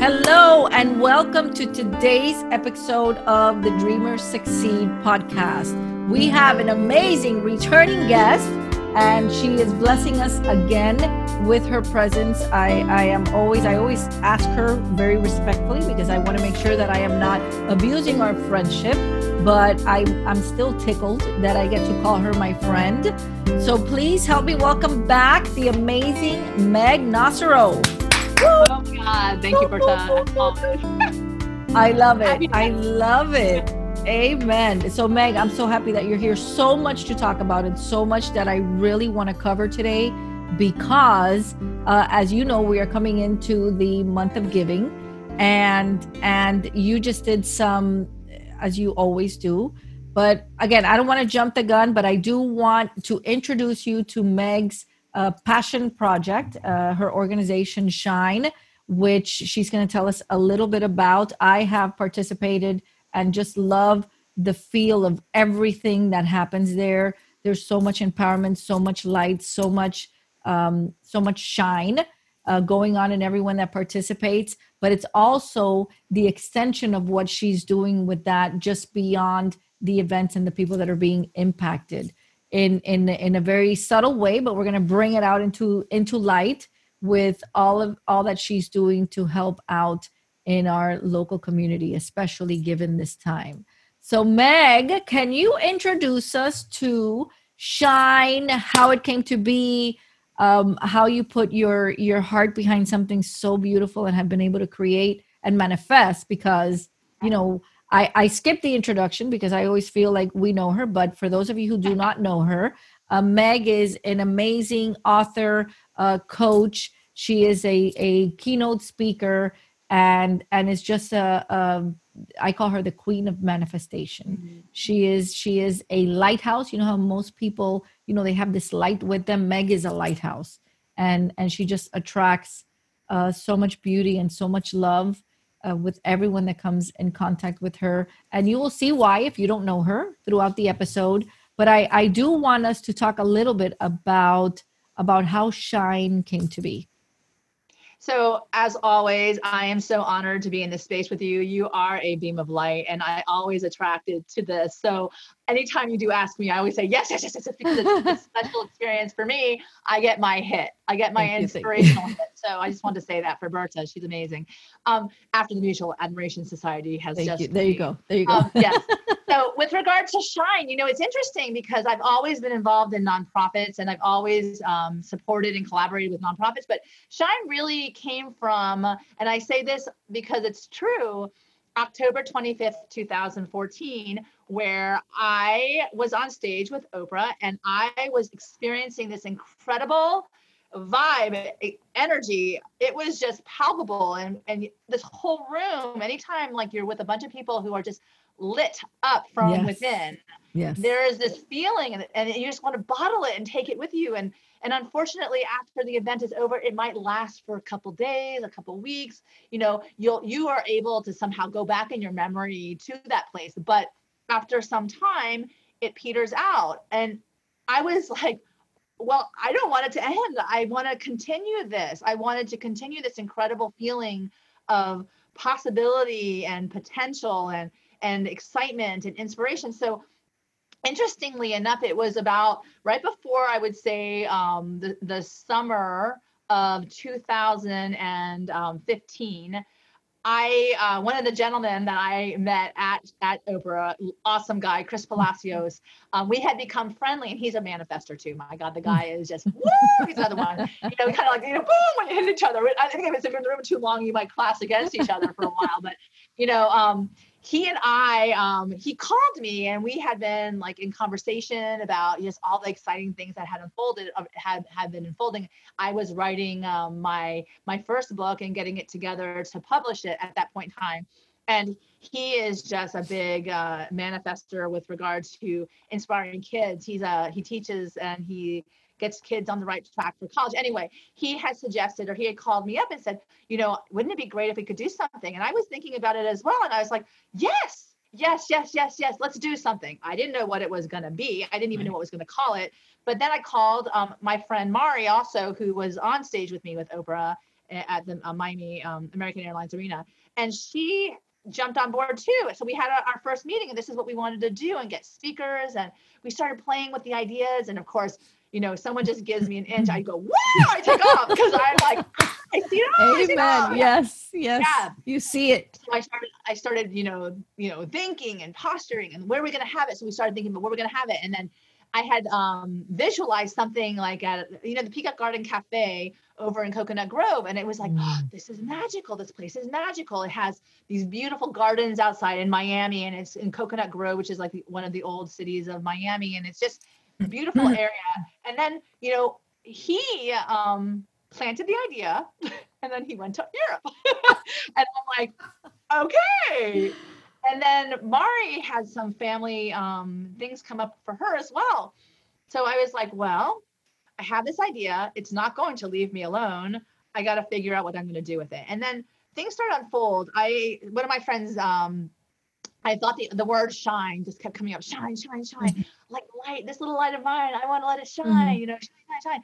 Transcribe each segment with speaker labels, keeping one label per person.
Speaker 1: Hello, and welcome to today's episode of the Dreamers Succeed podcast. We have an amazing returning guest, and she is blessing us again with her presence. I, I am always, I always ask her very respectfully because I want to make sure that I am not abusing our friendship, but I, I'm still tickled that I get to call her my friend. So please help me welcome back the amazing Meg Nocero.
Speaker 2: Oh my God. Thank you, Berta.
Speaker 1: I love it. I love it. Amen. So, Meg, I'm so happy that you're here. So much to talk about and so much that I really want to cover today because, uh, as you know, we are coming into the month of giving, and and you just did some, as you always do. But again, I don't want to jump the gun, but I do want to introduce you to Meg's uh, passion project, uh, her organization Shine, which she's going to tell us a little bit about. I have participated and just love the feel of everything that happens there. There's so much empowerment, so much light, so much, um, so much shine uh, going on in everyone that participates. But it's also the extension of what she's doing with that, just beyond the events and the people that are being impacted in in in a very subtle way but we're going to bring it out into into light with all of all that she's doing to help out in our local community especially given this time. So meg can you introduce us to shine how it came to be um, how you put your your heart behind something so beautiful and have been able to create and manifest? Because you know I, I skipped the introduction because I always feel like we know her. But for those of you who do not know her, uh, Meg is an amazing author, uh, coach. She is a, a keynote speaker and and is just a, a I call her the queen of manifestation. Mm-hmm. She is she is a lighthouse. You know how most people, you know, they have this light with them. Meg is a lighthouse, and and she just attracts uh, so much beauty and so much love uh, with everyone that comes in contact with her. And you will see why if you don't know her throughout the episode. But I, I do want us to talk a little bit about about how Shine came to be.
Speaker 2: So, as always, I am so honored to be in this space with you. You are a beam of light, and I always attracted to this. So, anytime you do ask me, I always say yes, yes, yes, yes, because it's a special experience for me. I get my hit, I get my Thank inspirational hit. So, I just wanted to say that for Berta. She's amazing. Um, after the Mutual Admiration Society has
Speaker 1: Thank
Speaker 2: just
Speaker 1: you. there you go, there you go. Um,
Speaker 2: yes. so, with regard to Shine, you know, it's interesting because I've always been involved in nonprofits and I've always um, supported and collaborated with nonprofits, but Shine really came from, and I say this because it's true. October 25th, 2014, where I was on stage with Oprah and I was experiencing this incredible vibe, energy. It was just palpable. And, and this whole room, anytime like you're with a bunch of people who are just lit up from yes. within, yes. there is this feeling and, and you just want to bottle it and take it with you. And and unfortunately, after the event is over, it might last for a couple days, a couple weeks. You know, you'll you are able to somehow go back in your memory to that place. But after some time, it peters out. And I was like, well, I don't want it to end. I want to continue this. I wanted to continue this incredible feeling of possibility and potential and and excitement and inspiration. So interestingly enough, it was about right before I would say um, the, the summer of 2015. I uh, one of the gentlemen that I met at at Oprah, awesome guy, Chris Palacios. Um, we had become friendly, and he's a manifester too. My God, the guy is just woo! He's another one. You know, kind of like you know, boom when you hit each other. I think if it's in the room too long, you might clash against each other for a while. But you know, um, he and I, um, he called me and we had been like in conversation about just all the exciting things that had unfolded, uh, had had been unfolding. I was writing um, my my first book and getting it together to publish it at that point in time. And he is just a big uh, manifester with regards to inspiring kids. He's a he teaches and he gets kids on the right track for college. Anyway, he had suggested or he had called me up and said, you know, wouldn't it be great if we could do something? And I was thinking about it as well. And I was like, yes, yes, yes, yes, yes, let's do something. I didn't know what it was going to be. I didn't even know what I was going to call it. But then I called um, my friend Mari also, who was on stage with me with Oprah. at the uh, Miami um, American Airlines Arena, and she jumped on board too. So we had our, our first meeting, and this is what we wanted to do, and get speakers, and we started playing with the ideas, and of course you know, someone just gives me an inch, I go, whoa, I take off because I'm like, I see it all.
Speaker 1: Amen. All. Yes, yes. Yeah. You see it.
Speaker 2: So I started, I started, you know, you know, thinking and posturing and where are we gonna have it? So we started thinking about where we're gonna have it. And then I had um visualized something like at you know the Peacock Garden Cafe over in Coconut Grove. And it was like, oh, this is magical. This place is magical. It has these beautiful gardens outside in Miami and it's in Coconut Grove, which is like the, one of the old cities of Miami. And it's just beautiful area. And then, you know, he um, planted the idea and then he went to Europe. and I'm like, okay. And then Mari had some family um, things come up for her as well. So I was like, well, I have this idea. It's not going to leave me alone. I got to figure out what I'm going to do with it. And then things start unfold. I one of my friends um, I thought the, the word shine just kept coming up shine, shine, shine, mm-hmm. like light, this little light of mine. I want to let it shine, mm-hmm. you know, shine, shine, shine.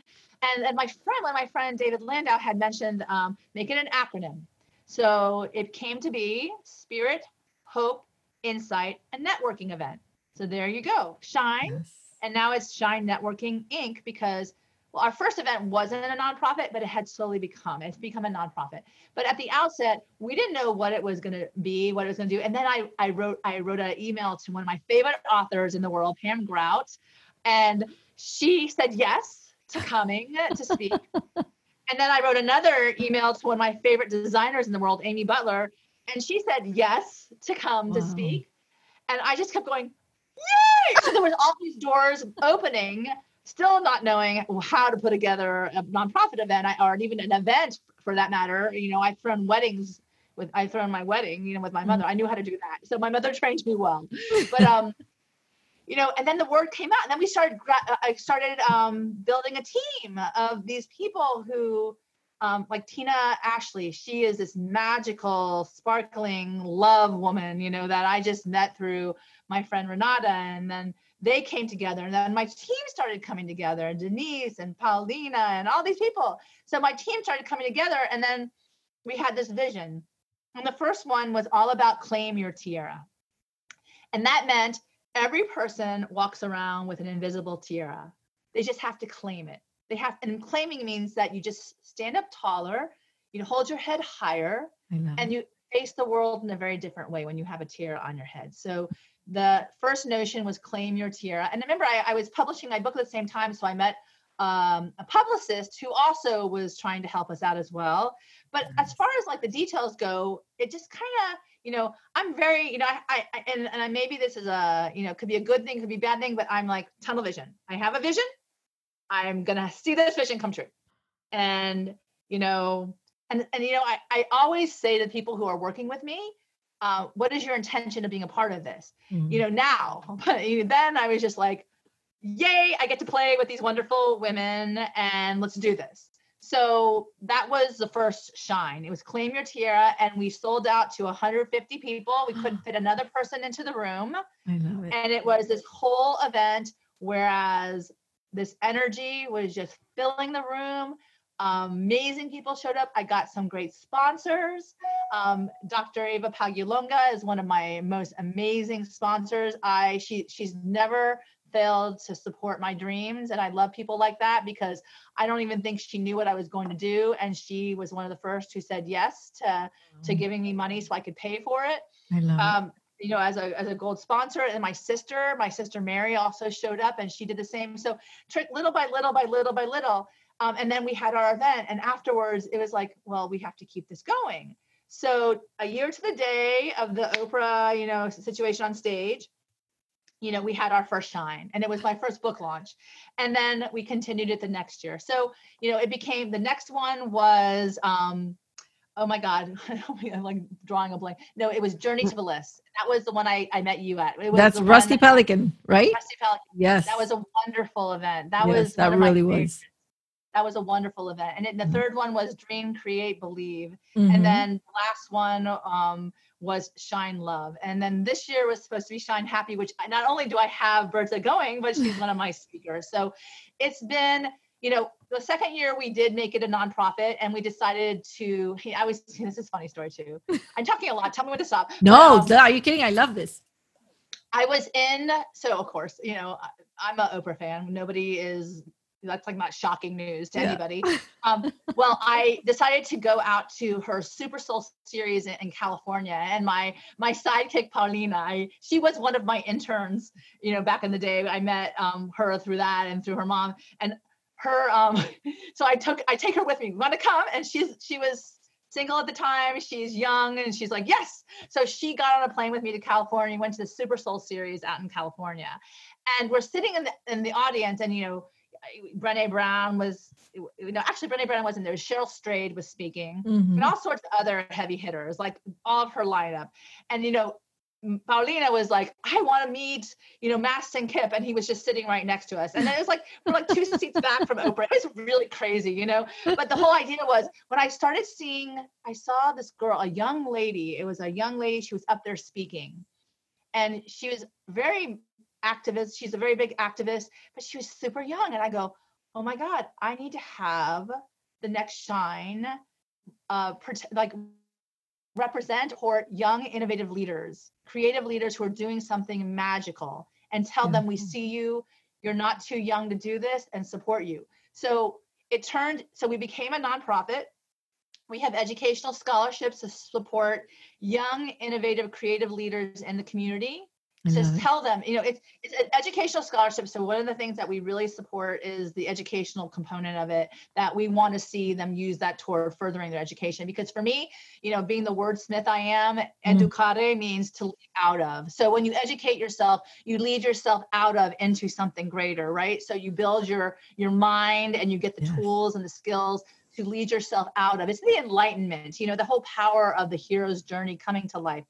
Speaker 2: And, and my friend, one of my friend David Landau had mentioned um, making an acronym. So it came to be Spirit, Hope, Insight, and Networking event. So there you go, Shine. Yes. And now it's Shine Networking Inc. because well, our first event wasn't a nonprofit, but it had slowly become. It's become a nonprofit. But at the outset, we didn't know what it was going to be, what it was going to do. And then I, I wrote I wrote an email to one of my favorite authors in the world, Pam Grout, and she said yes to coming to speak. and then I wrote another email to one of my favorite designers in the world, Amy Butler, and she said yes to come wow. to speak. And I just kept going, yay! So there was all these doors opening still not knowing how to put together a nonprofit event or even an event for that matter. You know, I've thrown weddings with I've thrown my wedding, you know, with my mother. I knew how to do that. So my mother trained me well. But um, you know, and then the word came out, and then we started. I started um, building a team of these people who, um, like Tina Ashley. She is this magical, sparkling love woman, you know, that I just met through my friend Renata, and then they came together and then my team started coming together and denise and paulina and all these people. So my team started coming together and then we had this vision. And the first one was all about claim your tiara. And that meant every person walks around with an invisible tiara. They just have to claim it. They have and claiming means that you just stand up taller you hold your head higher and you face the world in a very different way when you have a tiara on your head. So the first notion was claim your tiara. And remember, I, I was publishing my book at the same time, so I met um, a publicist who also was trying to help us out as well. But as far as like the details go, it just kind of, you know, I'm very, you know, I, I and, and I, maybe this is a, you know, could be a good thing, could be a bad thing, but I'm like tunnel vision. I have a vision. I'm gonna see this vision come true. And, you know, and and you know, I, I always say to people who are working with me, uh, what is your intention of being a part of this? Mm-hmm. You know, now, but then I was just like, yay, I get to play with these wonderful women and let's do this. So that was the first shine. It was Claim Your Tiara, and we sold out to 150 people. We couldn't fit another person into the room. I love it. And it was this whole event, whereas this energy was just filling the room. Amazing people showed up. I got some great sponsors. Um, Dr. Ava Pagulonga is one of my most amazing sponsors. I she she's never failed to support my dreams, and I love people like that because I don't even think she knew what I was going to do, and she was one of the first who said yes to to giving me money so I could pay for it. I love um, it you know, as a as a gold sponsor. And my sister, my sister Mary, also showed up, and she did the same. So, trick little by little by little by little, um, and then we had our event, and afterwards it was like, well, we have to keep this going. So a year to the day of the Oprah, you know, situation on stage, you know, we had our first shine, and it was my first book launch, and then we continued it the next year. So you know, it became the next one was. Um, oh my god i'm like drawing a blank. No it was journey to bliss that was the one i, I met you at.
Speaker 1: That's rusty pelican right?
Speaker 2: Rusty pelican.
Speaker 1: Yes.
Speaker 2: That was a wonderful event. That
Speaker 1: yes,
Speaker 2: was
Speaker 1: that really was
Speaker 2: that was a wonderful event. And then the mm-hmm. third one was Dream, Create, Believe. Mm-hmm. And then the last one um, was Shine Love. And then this year was supposed to be Shine Happy, which not only do I have Berta going, but she's one of my speakers. So it's been, you know, the second year we did make it a nonprofit and we decided to, I was, this is funny story too. I'm talking a lot. Tell me when to stop.
Speaker 1: No, um, are you kidding? I love this.
Speaker 2: I was in, so of course, you know, I'm an Oprah fan. Nobody is that's like not shocking news to yeah. anybody. Um, well, I decided to go out to her Super Soul series in, in, California, and my my sidekick Paulina, I, she was one of my interns. You know, back in the day, I met um, her through that and through her mom, and her. Um, so I took I take her with me. Want to come? And she's she was single at the time. She's young, and she's like, yes. So she got on a plane with me to California. Went to the Super Soul series out in California, and we're sitting in the in the audience, and you know Brene Brown was, you know, actually Brene Brown wasn't there. Cheryl Strayed was speaking, mm-hmm. and all sorts of other heavy hitters, like all of her lineup. And you know, Paulina was like, I want to meet, you know, Mastin Kipp. And he was just sitting right next to us. And it was like, we're like two seats back from Oprah. It was really crazy, you know? But the whole idea was when I started seeing, I saw this girl, a young lady. It was a young lady. She was up there speaking. And she was very activist. She's a very big activist, but she was super young. And I go, oh my God, I need to have the next shine, uh, like represent or young, innovative leaders, creative leaders who are doing something magical and tell them we see you, you're not too young to do this and support you. So it turned, so we became a nonprofit. We have educational scholarships to support young, innovative, creative leaders in the community just tell them you know it's, it's an educational scholarship so one of the things that we really support is the educational component of it that we want to see them use that toward furthering their education because for me you know being the wordsmith i am mm. educare means to lead out of. So when you educate yourself you lead yourself out of into something greater right? So you build your your mind and you get the yes. tools and the skills to lead yourself out of. It's the enlightenment you know the whole power of the hero's journey coming to life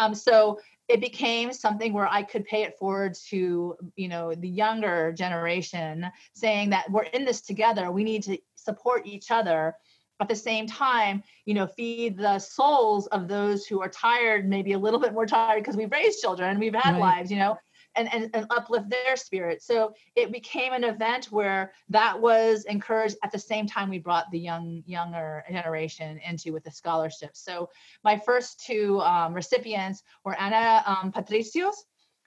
Speaker 2: um, so it became something where I could pay it forward to, you know, the younger generation saying that we're in this together. We need to support each other. At the same time, you know, feed the souls of those who are tired, maybe a little bit more tired because we've raised children we've had right. lives, you know, and, and, and uplift their spirit. So it became an event where that was encouraged at the same time we brought the young younger generation into with the scholarship. So my first two um, recipients were Anna um, Patricios.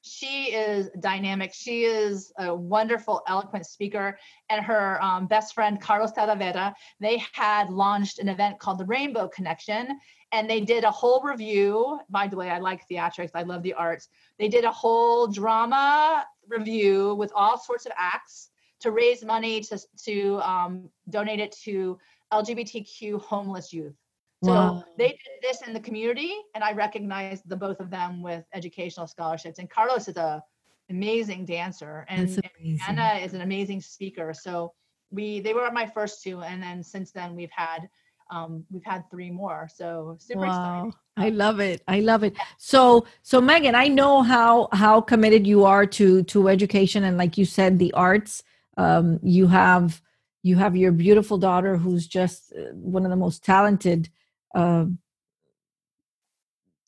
Speaker 2: She is dynamic. She is a wonderful, eloquent speaker. And her um, best friend, Carlos Talavera, they had launched an event called the Rainbow Connection and they did a whole review. By the way, I like theatrics, I love the arts. They did a whole drama review with all sorts of acts to raise money to, to um, donate it to LGBTQ homeless youth. So wow. they did this in the community, and I recognized the both of them with educational scholarships. And Carlos is a amazing dancer, and, and Anna is an amazing speaker. So we they were my first two, and then since then we've had um, we've had three more. So super wow. excited.
Speaker 1: I love it. I love it. So so Megan, I know how how committed you are to to education and like you said, the arts. Um, you have you have your beautiful daughter who's just uh, one of the most talented uh,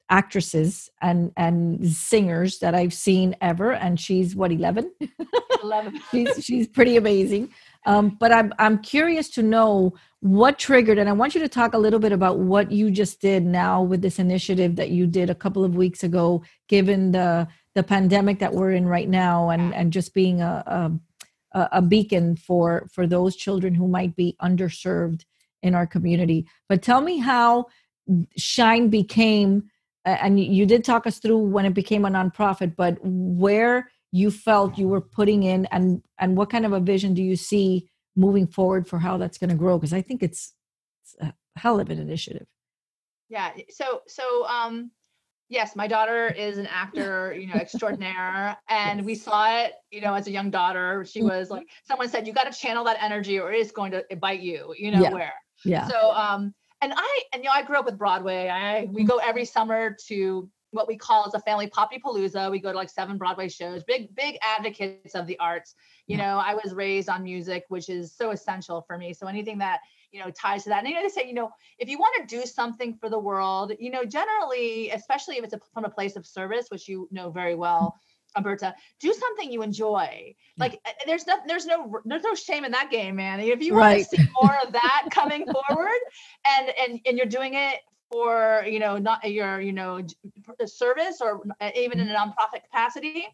Speaker 1: actresses and and singers that I've seen ever, and she's what eleven. Eleven. she's she's pretty amazing. Um, but I'm I'm curious to know what triggered, and I want you to talk a little bit about what you just did now with this initiative that you did a couple of weeks ago, given the the pandemic that we're in right now, and and just being a a, a beacon for for those children who might be underserved in our community. But tell me how Shine became, and you did talk us through when it became a nonprofit, but where you felt you were putting in and and what kind of a vision do you see moving forward for how that's going to grow because i think it's, it's a hell of an initiative
Speaker 2: yeah so so um yes my daughter is an actor you know extraordinaire and yes. we saw it you know as a young daughter she mm-hmm. was like someone said you got to channel that energy or it is going to bite you you know
Speaker 1: yeah.
Speaker 2: where
Speaker 1: yeah
Speaker 2: so um and i and you know i grew up with broadway i we go every summer to what we call as a family poppy palooza. We go to like seven Broadway shows, big, big advocates of the arts. You know, I was raised on music, which is so essential for me. So anything that, you know, ties to that. And you know, they say, you know, if you want to do something for the world, you know, generally, especially if it's a, from a place of service, which you know very well, Umberta, do something you enjoy. Like uh, there's no there's no there's no shame in that game, man. If you right. want to see more of that coming forward, and and and you're doing it for you know not your you know service or uh, even in a nonprofit capacity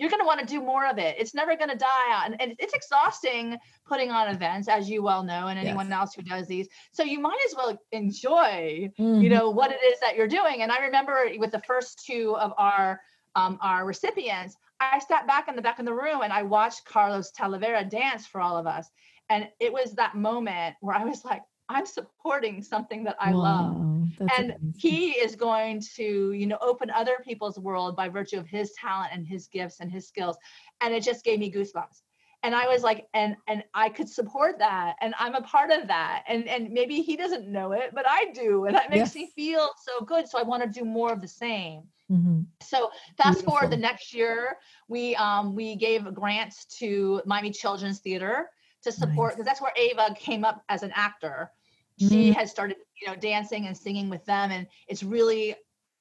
Speaker 2: you're going to want to do more of it. It's never going to die out. And, and, it's exhausting putting on events, as you well know, and anyone yes. else who does these. So you might as well enjoy, mm-hmm. you know, what it is that you're doing. And I remember with the first two of our um, our recipients, I sat back in the back of the room and I watched Carlos Talavera dance for all of us. And it was that moment where I was like, I'm supporting something that I wow, love. And amazing. he is going to, you know, open other people's world by virtue of his talent and his gifts and his skills. And it just gave me goosebumps. And I was like, and and I could support that. And I'm a part of that. And and maybe he doesn't know it, but I do. And that makes yes. me feel so good. So I want to do more of the same. Mm-hmm. So fast Beautiful. forward the next year, we um, we gave grants to Miami Children's Theater to support because nice. that's where Ava came up as an actor she mm. has started you know dancing and singing with them and it's really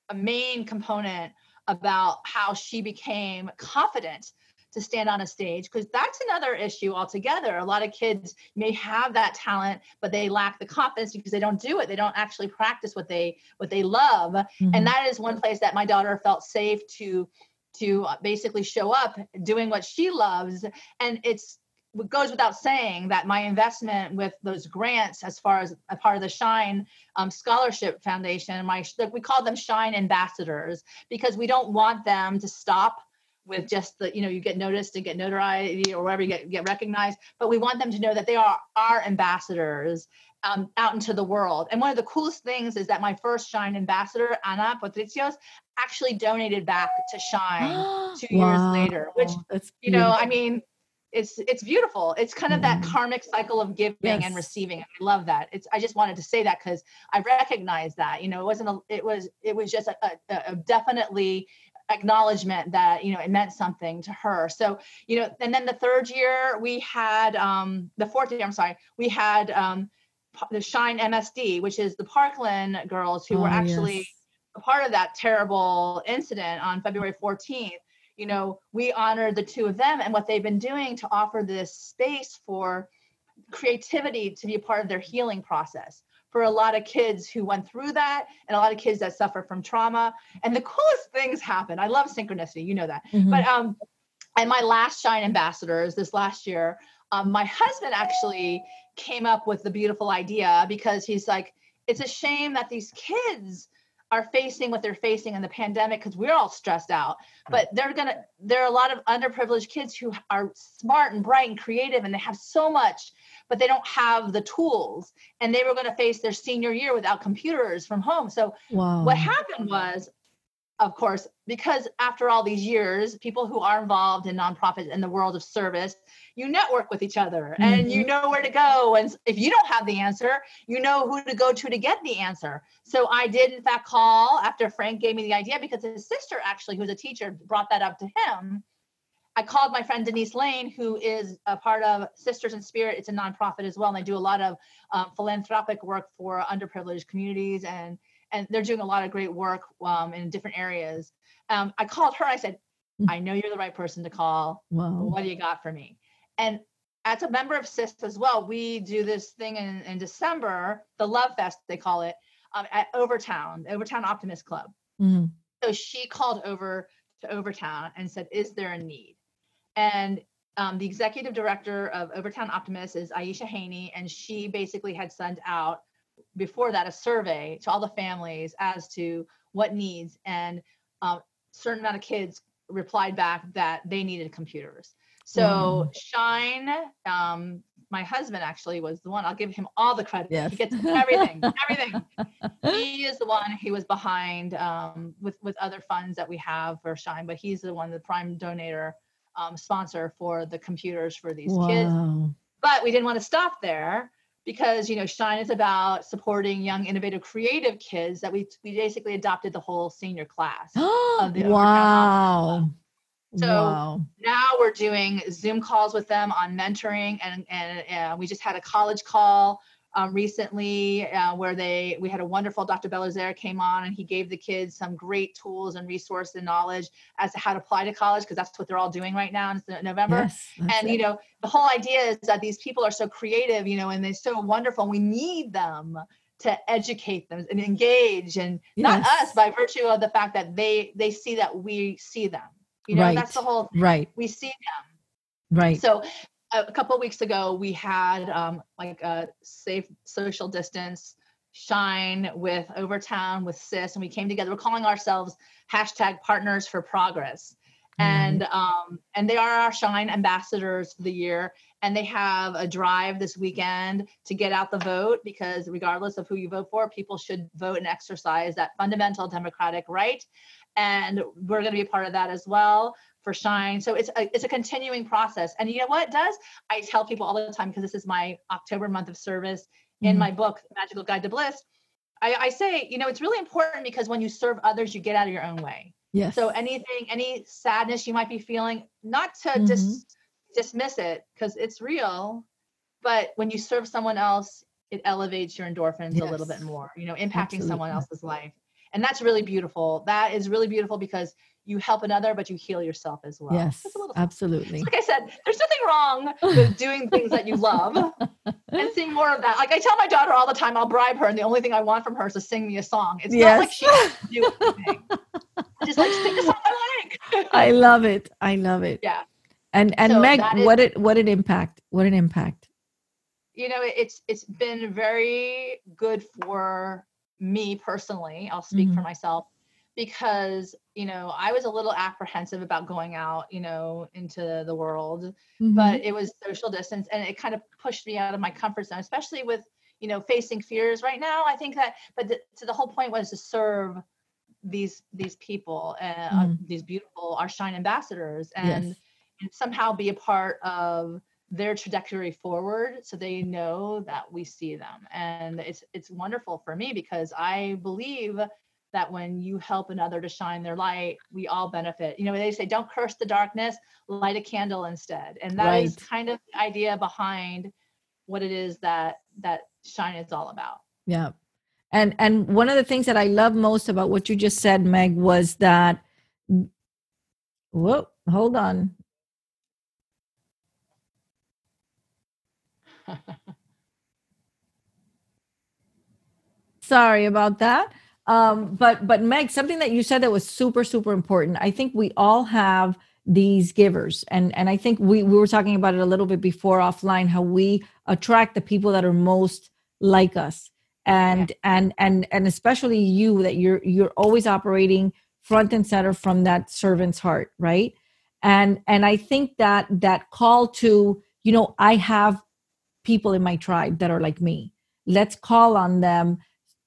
Speaker 2: a main component about how she became confident to stand on a stage because that's another issue altogether. A lot of kids may have that talent but they lack the confidence because they don't do it. They don't actually practice what they what they love. Mm-hmm. and that is one place that my daughter felt safe to to basically show up doing what she loves. And it's it goes without saying that my investment with those grants, as far as a part of the Shine um, Scholarship Foundation, my we call them Shine ambassadors because we don't want them to stop with just the you know you get noticed and get notoriety or wherever you get get recognized, but we want them to know that they are our ambassadors um, out into the world. And one of the coolest things is that my first Shine ambassador, Ana Patricios, actually donated back to Shine two wow. years later, which That's you know, I mean, it's it's beautiful it's kind of that mm-hmm. karmic cycle of giving yes. and receiving i love that it's i just wanted to say that because i recognize that you know it wasn't a it was it was just a, a, a, definitely acknowledgement that you know it meant something to her. So you know and then the third year we had um the fourth year i'm sorry we had um the shine msd which is the parkland girls who oh, were actually yes. a part of that terrible incident on february 14th you know, we honor the two of them and what they've been doing to offer this space for creativity to be a part of their healing process for a lot of kids who went through that and a lot of kids that suffer from trauma. And the coolest things happen. I love synchronicity, you know that. Mm-hmm. But um and my last shine ambassadors this last year, um, my husband actually came up with the beautiful idea because he's like, it's a shame that these kids are facing what they're facing in the pandemic because we're all stressed out. Hmm. But they're gonna there are a lot of underprivileged kids who are smart and bright and creative and they have so much but they don't have the tools. And they were going to face their senior year without computers from home. So wow. what happened was of course, because after all these years, people who are involved in nonprofits in the world of service, you network with each other mm-hmm. and you mm-hmm. know where to go. And if you don't have the answer, you know who to go to to get the answer. So I did, in fact, call after Frank gave me the idea because his sister, actually, who's a teacher, brought that up to him. I called my friend Denise Lane, who is a part of Sisters in Spirit. It's a nonprofit as well, and they do a lot of um, philanthropic work for underprivileged communities and and they're doing a lot of great work um, in different areas. Um, I called her. I said, mm. "I know you're the right person to call. Wow. What do you got for me?" And as a member of SIS as well, we do this thing in, in December, the Love Fest they call it, um, at Overtown, Overtown Optimist Club. Mm. So she called over to Overtown and said, "Is there a need?" And um, the executive director of Overtown Optimist is Aisha Haney, and she basically had sent out before that a survey to all the families as to what needs and um, certain amount of kids replied back that they needed computers so mm. shine um, my husband actually was the one i'll give him all the credit yes. he gets everything everything he is the one he was behind um, with with other funds that we have for shine but he's the one the prime donor um, sponsor for the computers for these wow. kids but we didn't want to stop there because you know shine is about supporting young innovative creative kids that we we basically adopted the whole senior class
Speaker 1: of the wow
Speaker 2: so wow. now we're doing zoom calls with them on mentoring and and uh, we just had a college call um, recently uh, where they we had a wonderful Dr. Belazaire came on and he gave the kids some great tools and resource and knowledge as to how to apply to college because that's what they're all doing right now in November. Yes, and it. you know the whole idea is that these people are so creative, you know, and they're so wonderful. And we need them to educate them and engage and yes. not us by virtue of the fact that they they see that we see them. You know, right. that's the whole
Speaker 1: thing. right.
Speaker 2: We see them.
Speaker 1: Right.
Speaker 2: So a couple of weeks ago we had um, like a safe social distance shine with overtown with sis and we came together. We're calling ourselves hashtag partners for progress. Mm-hmm. and um, and they are our shine ambassadors for the year. And they have a drive this weekend to get out the vote because regardless of who you vote for people should vote and exercise that fundamental democratic right. And we're going to be a part of that as well for shine so it's a, it's a continuing process and you know what it does i tell people all the time because this is my october month of service mm-hmm. in my book magical guide to bliss I, I say you know it's really important because when you serve others you get out of your own way
Speaker 1: yes
Speaker 2: so anything any sadness you might be feeling not to mm-hmm. dis, dismiss it because it's real but when you serve someone else it elevates your endorphins yes. a little bit more you know impacting Absolutely. someone else's life and that's really beautiful that is really beautiful because you help another, but you heal yourself as well.
Speaker 1: Yes, absolutely.
Speaker 2: Like I said, there's nothing wrong with doing things that you love and seeing more of that. Like I tell my daughter all the time, I'll bribe her, and the only thing I want from her is to sing me a song. It's yes. not like she has to do anything. Just like sing a song I like.
Speaker 1: I love it. I love it.
Speaker 2: Yeah.
Speaker 1: And and so Meg, is, what it what an impact. What an impact.
Speaker 2: You know, it's it's been very good for me personally. I'll speak mm-hmm. for myself because you know i was a little apprehensive about going out you know into the world mm-hmm. but it was social distance and it kind of pushed me out of my comfort zone especially with you know facing fears right now i think that but the, so the whole point was to serve these these people uh, mm. uh, these beautiful our shine ambassadors and, yes. and somehow be a part of their trajectory forward so they know that we see them and it's it's wonderful for me because i believe that when you help another to shine their light, we all benefit. You know, they say don't curse the darkness, light a candle instead. And that right. is kind of the idea behind what it is that that shine is all about.
Speaker 1: Yeah. And and one of the things that I love most about what you just said, Meg, was that whoa, hold on. Sorry about that. Um, but but Meg, something that you said that was super super important. I think we all have these givers, and and I think we we were talking about it a little bit before offline how we attract the people that are most like us, and yeah. and and and especially you that you're you're always operating front and center from that servant's heart, right? And and I think that that call to you know I have people in my tribe that are like me. Let's call on them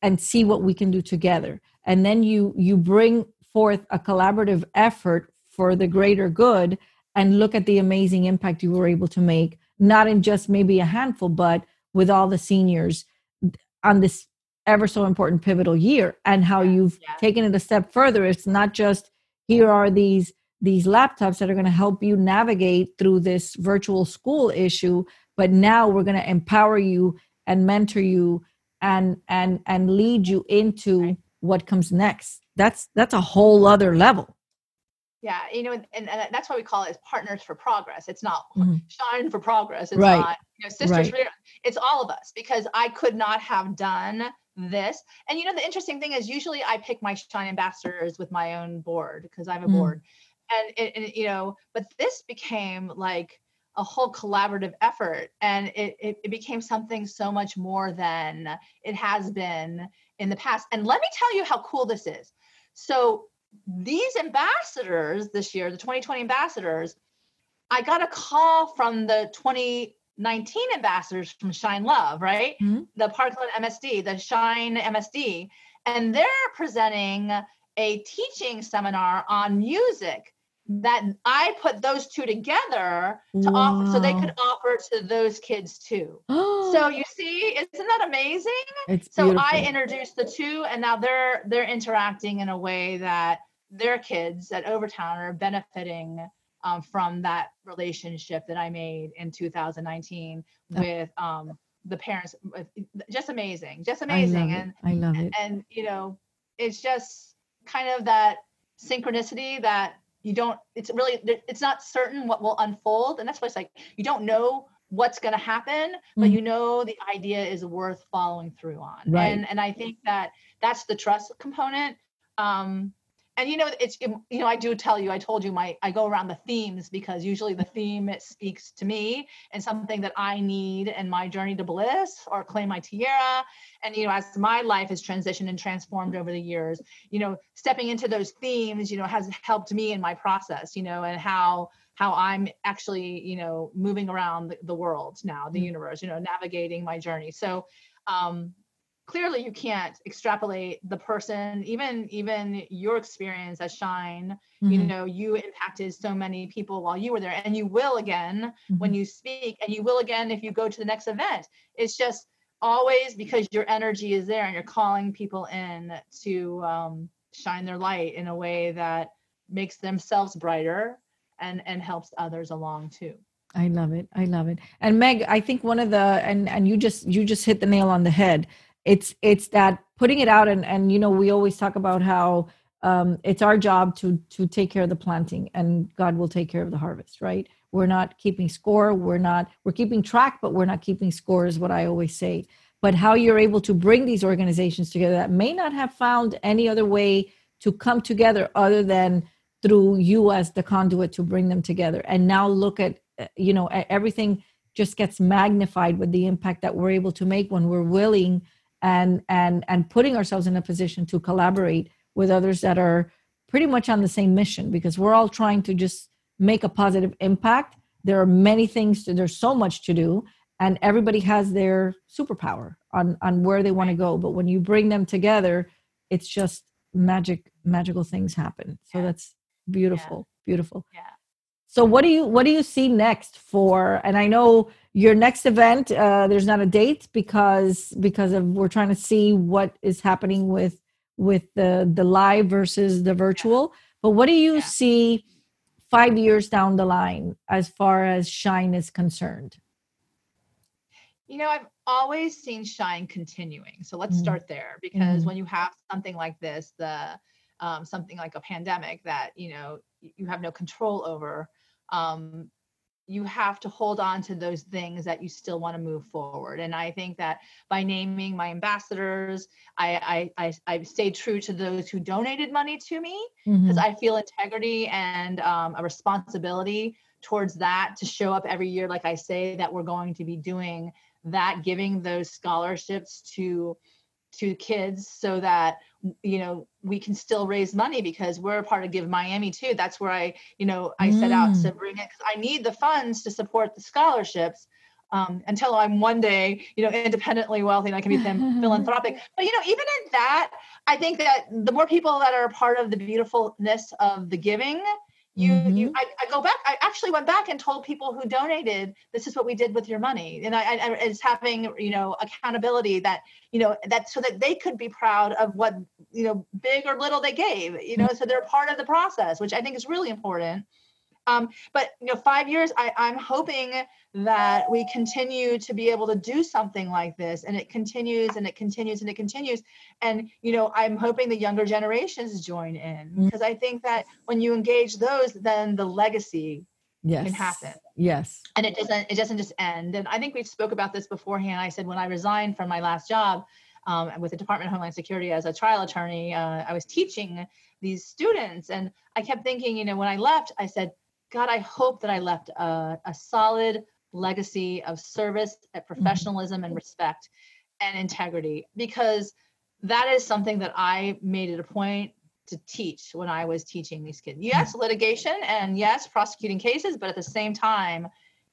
Speaker 1: and see what we can do together and then you you bring forth a collaborative effort for the greater good and look at the amazing impact you were able to make not in just maybe a handful but with all the seniors on this ever so important pivotal year and how you've yeah. taken it a step further it's not just here are these these laptops that are going to help you navigate through this virtual school issue but now we're going to empower you and mentor you and and and lead you into right. what comes next that's that's a whole other level
Speaker 2: yeah you know and, and that's why we call it partners for progress it's not mm-hmm. shine for progress it's right. not you know sisters right. it's all of us because i could not have done this and you know the interesting thing is usually i pick my shine ambassadors with my own board because i have a mm-hmm. board and, and you know but this became like a whole collaborative effort and it, it, it, became something so much more than it has been in the past. And let me tell you how cool this is. So these ambassadors this year the 2020 ambassadors i got a call from the 2019 ambassadors from shine love right? Mm-hmm. the parkland msd the shine msd and they're presenting a teaching seminar on music that I put those two together to wow. offer so they could offer to those kids too. so you see, isn't that amazing?
Speaker 1: It's
Speaker 2: so beautiful. I introduced the two and now they're they're interacting in a way that their kids at Overtown are benefiting um, from that relationship that I made in 2019 with um, the parents just amazing just amazing
Speaker 1: I and i love it
Speaker 2: and you know it's just kind of that synchronicity that you don't it's really it's not certain what will unfold and that's why it's like you don't know what's going to happen but mm. you know the idea is worth following through on right. and and i think that that's the trust component um and you know it's you know i do tell you i told you my i go around the themes because usually the theme it speaks to me and something that i need in my journey to bliss or claim my tiara and you know as my life has transitioned and transformed over the years you know stepping into those themes you know has helped me in my process you know and how how i'm actually you know moving around the, the world now the mm-hmm. universe you know navigating my journey so um clearly you can't extrapolate the person even even your experience as shine mm-hmm. you know you impacted so many people while you were there and you will again mm-hmm. when you speak and you will again if you go to the next event. It's just always because your energy is there and you're calling people in to um, shine their light in a way that makes themselves brighter and and helps others along too.
Speaker 1: I love it. I love it. And meg i think one of the and and you just you just hit the nail on the head it's it's that putting it out and and you know we always talk about how um, it's our job to to take care of the planting and god will take care of the harvest right? We're not keeping score. We're not we're keeping track but we're not keeping score is what i always say. But how you're able to bring these organizations together that may not have found any other way to come together other than through you as the conduit to bring them together. And now look at uh, you know everything just gets magnified with the impact that we're able to make when we're willing and and and putting ourselves in a position to collaborate with others that are pretty much on the same mission because we're all trying to just make a positive impact there are many things to, there's so much to do and everybody has their superpower on on where they want to go but when you bring them together it's just magic magical things happen so yeah. that's beautiful yeah. beautiful
Speaker 2: yeah
Speaker 1: so what do you what do you see next for? And I know your next event uh, there's not a date because because of we're trying to see what is happening with with the the live versus the virtual. But what do you yeah. see five years down the line as far as Shine is concerned?
Speaker 2: You know, I've always seen Shine continuing. So let's mm-hmm. start there because mm-hmm. when you have something like this, the um, something like a pandemic that you know you have no control over um, you have to hold on to those things that you still want to move forward. And I think that by naming my ambassadors, I I I, I stayed true to those who donated money to me because mm-hmm. I feel integrity and um, a responsibility towards that to show up every year, like I say, that we're going to be doing that, giving those scholarships to to kids so that you know we can still raise money because we're a part of give miami too that's where i you know i mm. set out to mm. bring it because i need the funds to support the scholarships um, until i'm one day you know independently wealthy and i can be philanthropic but you know even in that i think that the more people that are part of the beautifulness of the giving you mm-hmm. you I, I, go back i actually went back and told people who donated this is what we did with your money and i, I it's having you know accountability that you know that so that they could be proud of what you know big or little they gave you know so they're part of the process which i think is really important um, but you know, five years, I, I'm hoping that we continue to be able to do something like this, and it continues and it continues and it continues. And you know, I'm hoping the younger generations join in mm-hmm. because I think that when you engage those, then the legacy yes. can happen.
Speaker 1: Yes.
Speaker 2: And it doesn't it doesn't just end. And I think we spoke about this beforehand. I said when I resigned from my last job um, with the Department of Homeland Security as a trial attorney, uh, I was teaching these students, and I kept thinking, you know, when I left, I said, God, I hope that I left a, a solid legacy of service, uh, mm-hmm. professionalism, and respect and integrity because that is something that I made it a point to teach when I was teaching these kids. Yes, litigation and yes, prosecuting cases, but at the same time,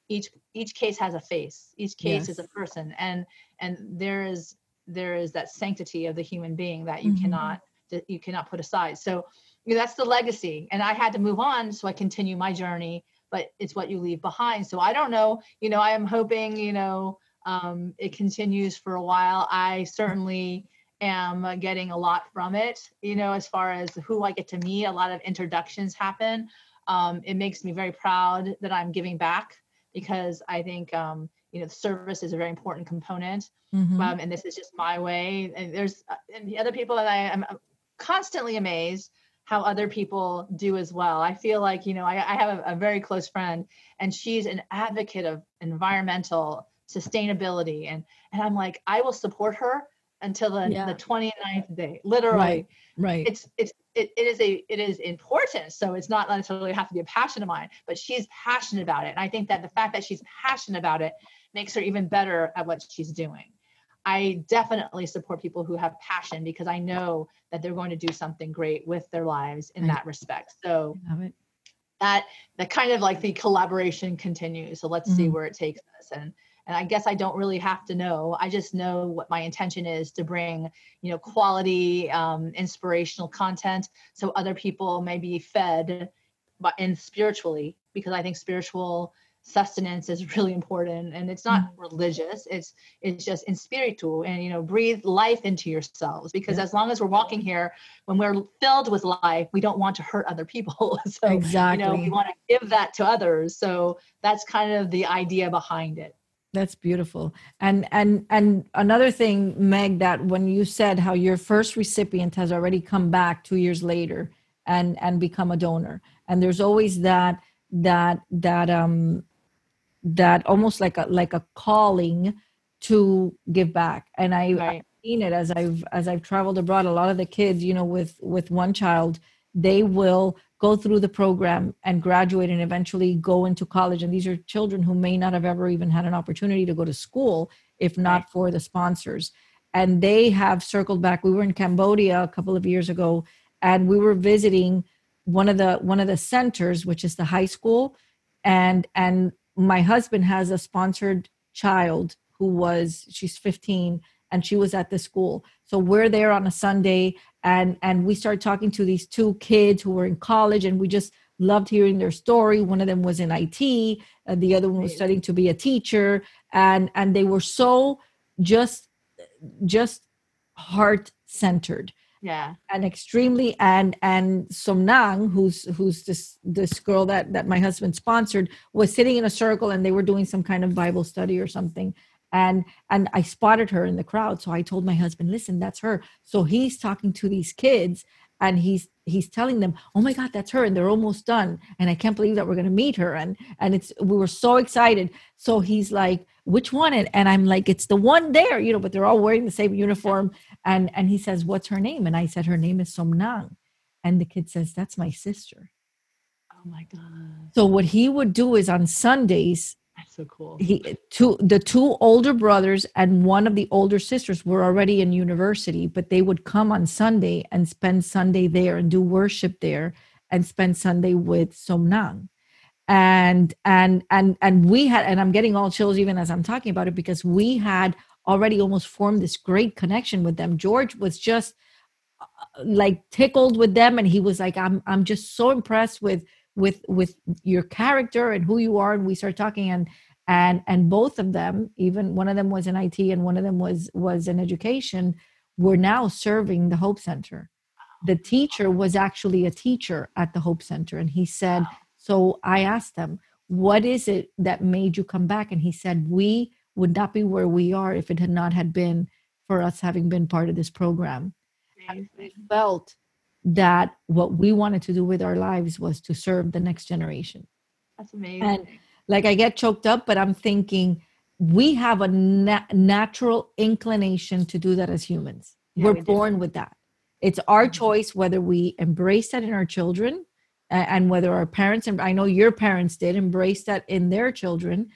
Speaker 2: each each case has a face. Each case yes. is a person, and and there is there is that sanctity of the human being that you mm-hmm. cannot that you cannot put aside. So you know, that's the legacy. And I had to move on, so I continue my journey. But it's what you leave behind. So I don't know. You know, I am hoping. You know, um, it continues for a while. I certainly am getting a lot from it. You know, as far as who I get to meet, a lot of introductions happen. Um, it makes me very proud that I'm giving back because I think um, you know the service is a very important component
Speaker 1: Mhm.
Speaker 2: um, and this is just my way and there's uh, and the other people that i am constantly amazed how other people do as well i feel like you know i, I have a, a very close friend and she's an advocate of environmental sustainability and and i'm like i will support her until the,
Speaker 1: Yeah.
Speaker 2: the 29th day literally
Speaker 1: Right. Right.
Speaker 2: it's it's it, it is a it is important so it's not necessarily have to be a passion of mine but she's passionate about it and i think that the fact that she's passionate about it makes her even better at what she's doing i definitely support people who have passion because i know that they're going to do something great with their lives in
Speaker 1: Right.
Speaker 2: that respect so that that kind of like the collaboration continues so let's see
Speaker 1: Mhm.
Speaker 2: where it takes us and and i guess i don't really have to know i just know what my intention is to bring you know quality um, inspirational content so other people may be fed but and spiritually because i think spiritual sustenance is really important and it's not religious it's it's just in spiritual and you know breathe life into yourselves because
Speaker 1: Yeah.
Speaker 2: as long as we're walking here when we're filled with life we don't want to hurt other people so
Speaker 1: exactly.
Speaker 2: you know we want to give that to others so that's kind of the idea behind it
Speaker 1: That's beautiful. And and and another thing, Meg, that when you said how your first recipient has already come back two years later and and become a donor, and there's always that that that um that almost like a like a calling to give back. And I,
Speaker 2: right
Speaker 1: I've seen it as I've as I've traveled abroad. A lot of the kids, you know, with with one child, they will go through the program and graduate and eventually go into college. And these are children who may not have ever even had an opportunity to go to school if not
Speaker 2: Right.
Speaker 1: for the sponsors. And they have circled back. We were in Cambodia a couple of years ago, and we were visiting one of the one of the centers, which is the high school, and and my husband has a sponsored child who was she's 15 and she was at the school. So we're there on a sunday and and we started talking to these two kids who were in college and we just loved hearing their story. One of them was in it uh, the other one was studying to be a teacher and and they were so just just heart centered
Speaker 2: yeah
Speaker 1: and extremely and and Somnang, who's who's this this girl that that my husband sponsored, was sitting in a circle and they were doing some kind of Bible study or something. And and I spotted her in the crowd. So I told my husband, listen, that's her. So he's talking to these kids and he's he's telling them, Oh my God, that's her, and they're almost done. And I can't believe that we're gonna meet her. And and it's we were so excited. So he's like, which one? And, and I'm like, it's the one there, you know, but they're all wearing the same uniform. And and he says what's her name? And i said her name is somnang. And the kid says that's my sister.
Speaker 2: Oh my god
Speaker 1: so what he would do is on sundays
Speaker 2: that's so cool.
Speaker 1: he two the two older brothers and one of the older sisters were already in university but they would come on sunday and spend sunday there and do worship there and spend sunday with somnang and and and and we had and i'm getting all chills even as i'm talking about it because we had already almost formed this great connection with them. George was just uh, like tickled with them and he was like i'm i'm just so impressed with with with your character and who you are. And we started talking and and and both of them even one of them was in it and one of them was was in education were now serving the hope center. The teacher was actually a teacher at the hope center and he said so i asked them what is it that made you come back and he said we would not be where we are if it had not had been for us having been part of this program
Speaker 2: Amazing.
Speaker 1: felt that what we wanted to do with our lives was to serve the next generation
Speaker 2: that's amazing
Speaker 1: And like I get choked up, but I'm thinking we have a na- natural inclination to do that as humans.
Speaker 2: Yeah,
Speaker 1: We're
Speaker 2: we do.
Speaker 1: born with that. It's our
Speaker 2: Mhm.
Speaker 1: choice whether we embrace that in our children and whether our parents and I know your parents did embrace that in their children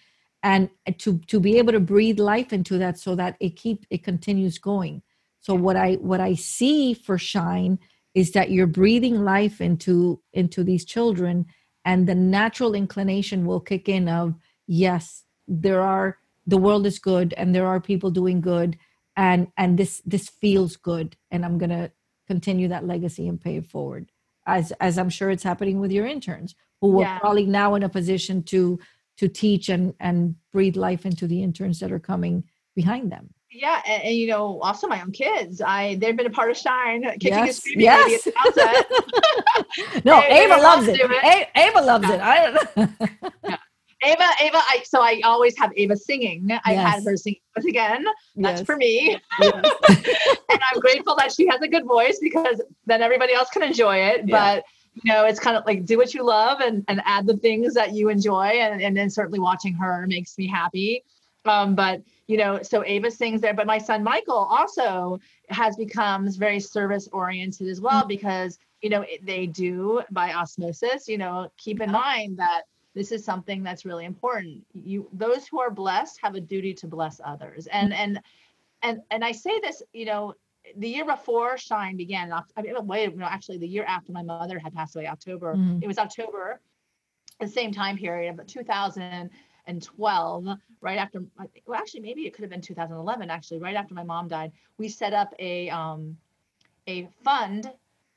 Speaker 1: and to to be able to breathe life into that so that it keep it continues going. So what I what I see for shine is that you're breathing life into into these children and the natural inclination will kick in of yes there are the world is good and there are people doing good and and this this feels good and i'm going to continue that legacy and pay it forward as as i'm sure it's happening with your interns who
Speaker 2: Yeah.
Speaker 1: are probably now in a position to to teach and and breathe life into the interns that are coming behind them.
Speaker 2: Yeah and, and, you know also my own kids. I they've been a part of shine kicking and
Speaker 1: Yes,
Speaker 2: screaming
Speaker 1: yes.
Speaker 2: maybe at the
Speaker 1: no
Speaker 2: They- they
Speaker 1: ava
Speaker 2: love
Speaker 1: loves it.
Speaker 2: it.
Speaker 1: A- ava loves it. I don't know
Speaker 2: Ava, Ava, I so I always have Ava singing. I yes. had her sing once again. That's yes. for me. Yes. and I'm grateful that she has a good voice because then everybody else can enjoy it. Yeah. But you know, it's kind of like do what you love and, and add the things that you enjoy. And, and then certainly watching her makes me happy. Um, but you know, so Ava sings there, but my son Michael also has becomes very service oriented as well mm-hmm. because you know they do by osmosis. You know, keep in mind that this is something that's really important you those who are blessed have a duty to bless others and mm-hmm. and and and i say this you know the year before shine began i mean wait no actually the year after my mother had passed away october mm-hmm. it was october the same time period but 2012 right after well actually maybe it could have been 2011 actually right after my mom died we set up a um a fund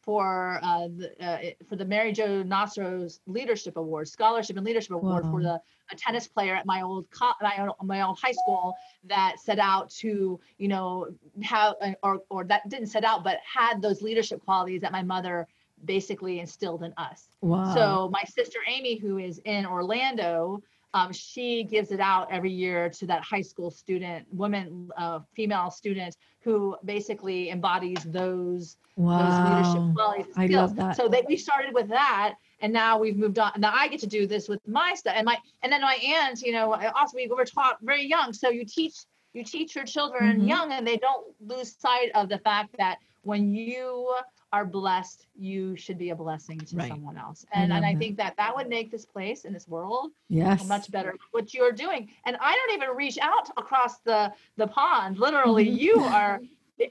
Speaker 2: for uh, the, uh, for the Mary Jo Nocero's Leadership Award, Scholarship and Leadership Award wow. for the a tennis player at my old co- my old, my old high school that set out to you know have or or that didn't set out but had those leadership qualities that my mother basically instilled in us. Wow. So my sister Amy, who is in Orlando, um, she gives it out every year to that high school student, woman, uh, female student who basically embodies those, wow. those leadership qualities. I love that. So that we started with that, and now we've moved on. Now I get to do this with my stuff, and my and then my aunt, you know, also we were taught very young. So you teach you teach your children mm-hmm. young, and they don't lose sight of the fact that when you are blessed, you should be a blessing to right. someone else. And I and I that. think that that would make this place and this world
Speaker 1: yes.
Speaker 2: much better what you're doing. And I don't even reach out across the the pond. Literally, mm-hmm. you are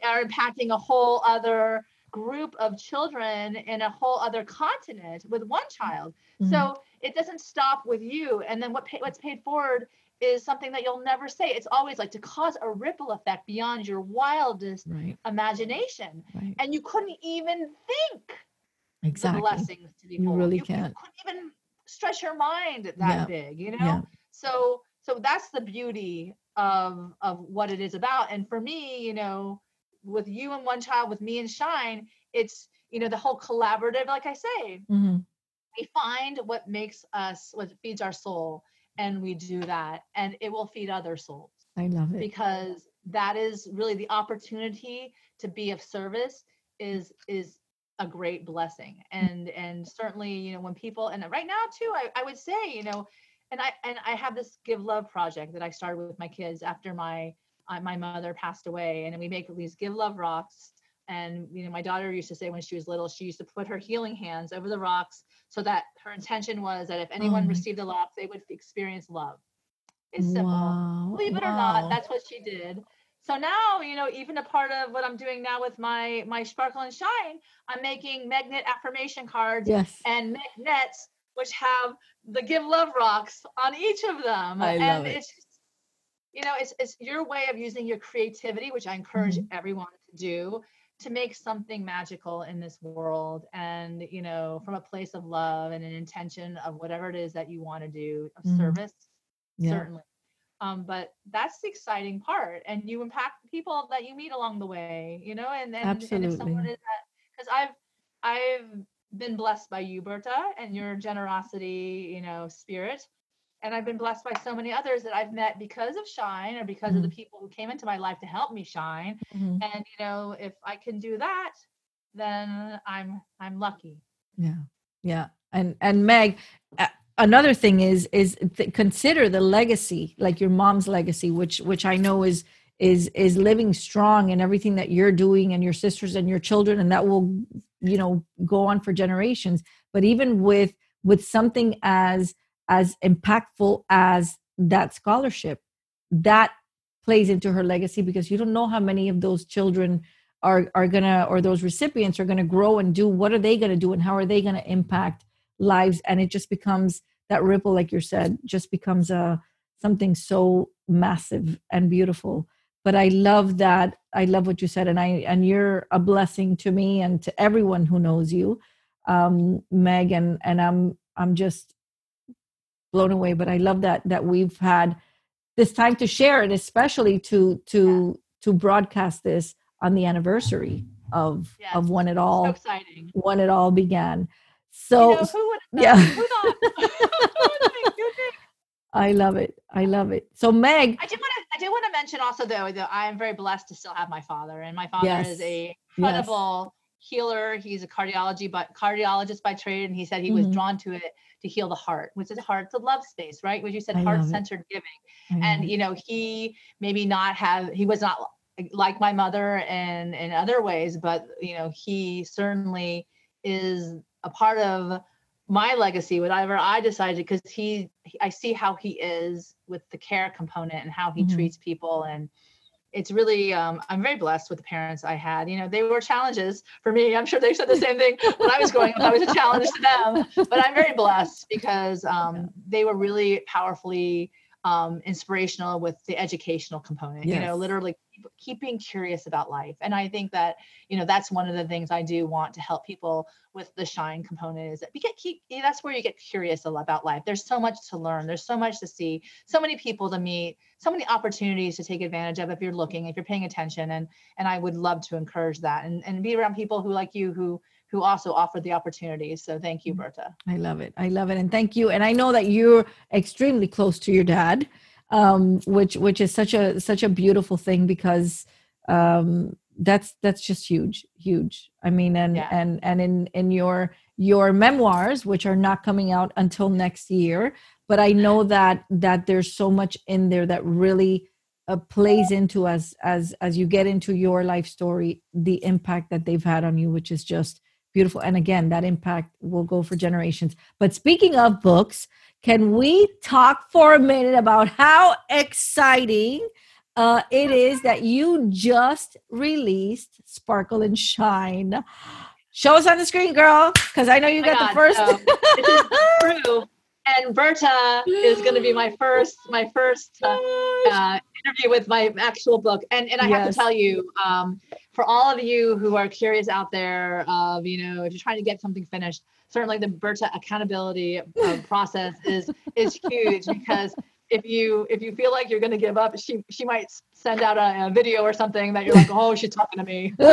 Speaker 2: are impacting a whole other group of children in a whole other continent with one child. Mm-hmm. So it doesn't stop with you. And then what pay, what's paid forward is something that you'll never say. It's always like to cause a ripple effect beyond your wildest right. imagination. Right. And you couldn't even think
Speaker 1: exactly. the blessings to be You really you, can't.
Speaker 2: You couldn't even stretch your mind that yeah. big, you know? Yeah. So so that's the beauty of of what it is about. And for me, you know, with you and one child, with me and Shine, it's you know the whole collaborative, like I say. Mm-hmm. We find what makes us, what feeds our soul and we do that and it will feed other souls.
Speaker 1: I love it.
Speaker 2: Because that is really the opportunity to be of service is is a great blessing. And and certainly you know when people and right now too I, I would say you know and i and i have this give love project that i started with my kids after my uh, my mother passed away and we make these give love rocks and you know my daughter used to say when she was little she used to put her healing hands over the rocks so that her intention was that if anyone oh received the locks they would experience love it's simple wow. believe it wow. or not that's what she did so now you know even a part of what i'm doing now with my my sparkle and shine i'm making magnet affirmation cards
Speaker 1: yes.
Speaker 2: and magnets which have the give love rocks on each of them
Speaker 1: I
Speaker 2: and
Speaker 1: love it.
Speaker 2: it's you know it's, it's your way of using your creativity which i encourage mm-hmm. everyone to do to make something magical in this world and you know from a place of love and an intention of whatever it is that you want to do of mm service yeah. certainly. Um, but that's the exciting part and you impact people that you meet along the way you know and and, and if someone is that because i've i've been blessed by you berta and your generosity you know spirit and I've been blessed by so many others that I've met because of Shine or because mm-hmm. of the mm-hmm. people who came into my life to help me shine. Mm-hmm. And you know, if I can do that, then I'm I'm lucky.
Speaker 1: Yeah, yeah. And and Meg, another thing is is th- consider the legacy, like your mom's legacy, which which I know is is is living strong in everything that you're doing and your sisters and your children, and that will you know go on for generations. But even with with something as as impactful as that scholarship that plays into her legacy because you don't know how many of those children are are gonna or those recipients are gonna grow and do what are they gonna do and how are they gonna impact lives. And it just becomes that ripple like you said just becomes a uh, something so massive and beautiful. But i love that i love what you said and i and you're a blessing to me and to everyone who knows you um meg and and i'm i'm just blown away but i love that that we've had this time to share and especially to to yeah. to broadcast this on the anniversary of yes. of when it all
Speaker 2: so
Speaker 1: when it all began so
Speaker 2: you know, who would yeah who
Speaker 1: I love it. I love it. So Meg,
Speaker 2: I do want to I do want to mention also though that I am very blessed to still have my father, and my father yes. is a incredible yes. healer. He's a cardiology but cardiologist by trade, and he said he mm-hmm. was drawn to it to heal the heart, which is heart, the love space, right? Which you said, heart centered giving, and you know he maybe not have he was not like my mother and in other ways, but you know he certainly is a part of my legacy whatever i decided because he i see how he is with the care component and how he mm-hmm. treats people and it's really um, i'm very blessed with the parents i had. You know they were challenges for me. I'm sure they said the same thing when i was growing up. I was a challenge to them but i'm very blessed because um, they were really powerfully um, inspirational with the educational component yes. you know literally keeping curious about life. And i think that you know that's one of the things i do want to help people with the shine component is that we get keep that's where you get curious about life. There's so much to learn. There's so much to see. So many people to meet. So many opportunities to take advantage of if you're looking if you're paying attention. And and i would love to encourage that and, and be around people who like you who who also offered the opportunities so thank you mm-hmm. berta.
Speaker 1: I love it. I love it. And thank you. And i know that you're extremely close to your dad um, which which is such a such a beautiful thing because um, that's that's just huge, huge. I mean, and yeah. and and in in your your memoirs, which are not coming out until next year, but I know that that there's so much in there that really uh, plays into as as as you get into your life story, the impact that they've had on you, which is just beautiful. And again, that impact will go for generations. But speaking of books, can we talk for a minute about how exciting uh, it is that you just released Sparkle and Shine? Show us on the screen, girl, because I know you oh got God, the first.
Speaker 2: So, it is true. And Berta is going to be my first, my first uh, uh, interview with my actual book. And and I yes. have to tell you, um, for all of you who are curious out there, of you know, if you're trying to get something finished, certainly the Berta accountability uh, process is is huge because if you if you feel like you're going to give up, she she might send out a, a, video or something that you're like, oh, she's talking to me. so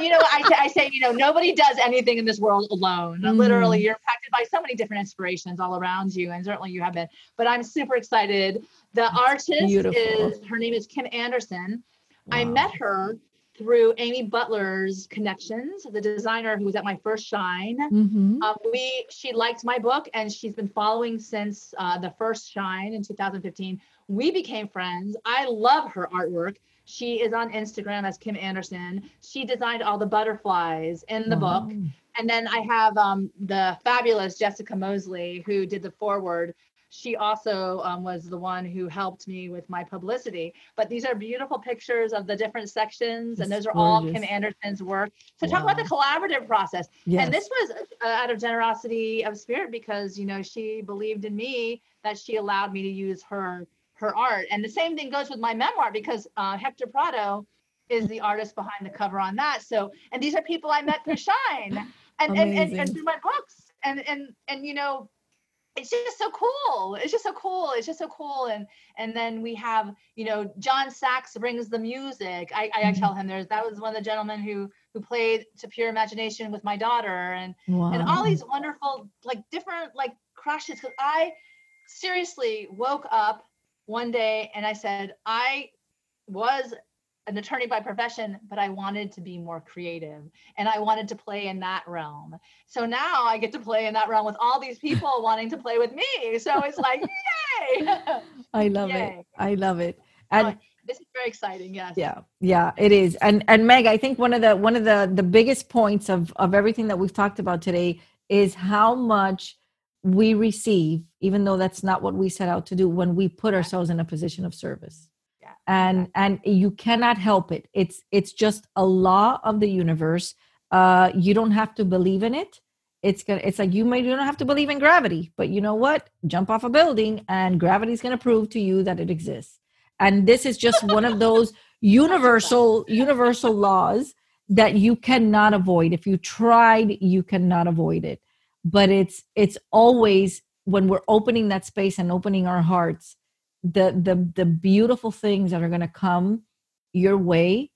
Speaker 2: you know, I, I say, you know, nobody does anything in this world alone. Mm. Literally, you're impacted by so many different inspirations all around you, and certainly you have been. But I'm super excited. The That's artist beautiful. is her name is Kim Anderson. Wow. I met her through Amy Butler's connections, the designer who was at my first Shine. Mm-hmm. Um, we she liked my book and she's been following since uh, the first Shine in 2015. We became friends. I love her artwork. She is on Instagram as Kim Anderson. She designed all the butterflies in the wow. book. And then I have um, the fabulous Jessica Mosley who did the foreword she also um, was the one who helped me with my publicity. But these are beautiful pictures of the different sections, and those are all Kim Anderson's work. So wow. talk about the collaborative process. Yes. And this was uh, out of generosity of spirit because you know she believed in me that she allowed me to use her her art. And the same thing goes with my memoir because uh, Hector Prado is the artist behind the cover on that. So, and these are people I met through Shine and, and, and, and through my books. And, and, and, you know, it's just so cool. It's just so cool. It's just so cool. And and then we have, you know, John Sachs brings the music. I, I mm-hmm. tell him there's that was one of the gentlemen who who played to pure imagination with my daughter and wow. and all these wonderful like different like crushes. Because I seriously woke up one day and I said, I was an attorney by profession, but I wanted to be more creative and I wanted to play in that realm. So now I get to play in that realm with all these people wanting to play with me. So it's like, yay!
Speaker 1: I love yay. it. I love it. Oh, and
Speaker 2: oh, this is very exciting. Yes.
Speaker 1: Yeah. Yeah, it is. And and Meg, I think one of the one of the the biggest points of of everything that we've talked about today is how much we receive, even though that's not what we set out to do, when we put ourselves in a position of service and and you cannot help it. It's it's just a law of the universe. Uh you don't have to believe in it. It's gonna it's like you may you don't have to believe in gravity but you know what? Jump off a building and gravity's gonna prove to you that it exists. And this is just one of those universal universal laws that you cannot avoid. If you tried you cannot avoid it. But it's it's always when we're opening that space and opening our hearts the the the beautiful things that are going to come your way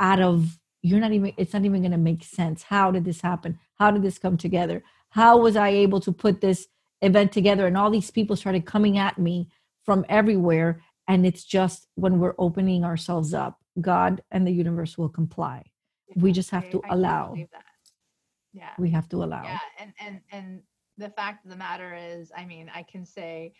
Speaker 1: out of you're not even it's not even going to make sense. How did this happen? How did this come together? How was i able to put this event together? And all these people started coming at me from everywhere and it's just when we're opening ourselves up god and the universe will comply. We just have to allow.
Speaker 2: yeah.
Speaker 1: We have to allow.
Speaker 2: Yeah and and and the fact of the matter is i mean i can say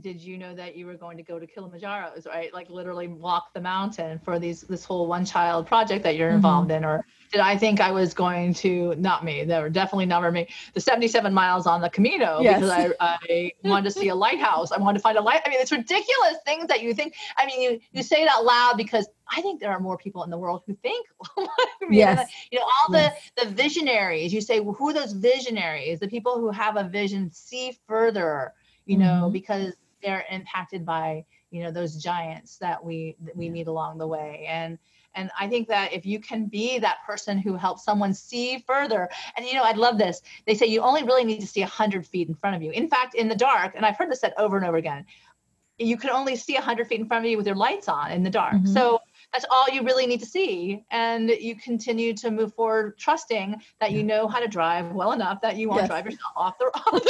Speaker 2: did you know that you were going to go to Kilimanjaro's, right? Like literally walk the mountain for these this whole one child project that you're mm-hmm. involved in, or did I think I was going to not me? They were definitely never me. The 77 miles on the Camino yes. because I, I wanted to see a lighthouse. I wanted to find a light. I mean, it's ridiculous things that you think. I mean, you you say it out loud because I think there are more people in the world who think
Speaker 1: yes.
Speaker 2: you know, all yes. the the visionaries. You say, well, who are those visionaries? The people who have a vision see further, you know, mm-hmm. because they're impacted by you know those giants that we that we meet along the way. And and i think that if you can be that person who helps someone see further and you know i'd love this. They say you only really need to see 100 feet in front of you. In fact in the dark and i've heard this said over and over again you can only see 100 feet in front of you with your lights on in the dark. Mm-hmm. so that's all you really need to see and you continue to move forward trusting that you know how to drive well enough that you won't yes. drive yourself off the
Speaker 1: road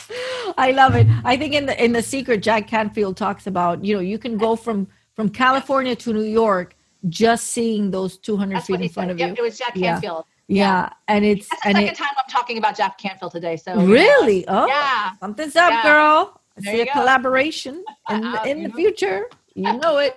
Speaker 1: I love it. I think in the in the secret, Jack Canfield talks about you know you can go from from California to New York just seeing those 200 That's feet in front said. of
Speaker 2: yep,
Speaker 1: you.
Speaker 2: It was Jack Canfield.
Speaker 1: Yeah. yeah. and it's
Speaker 2: That's the
Speaker 1: and
Speaker 2: second it, time I'm talking about Jack Canfield today. So
Speaker 1: really, oh, yeah, something's up, yeah. girl. I see a go. collaboration in, in the future. You know it.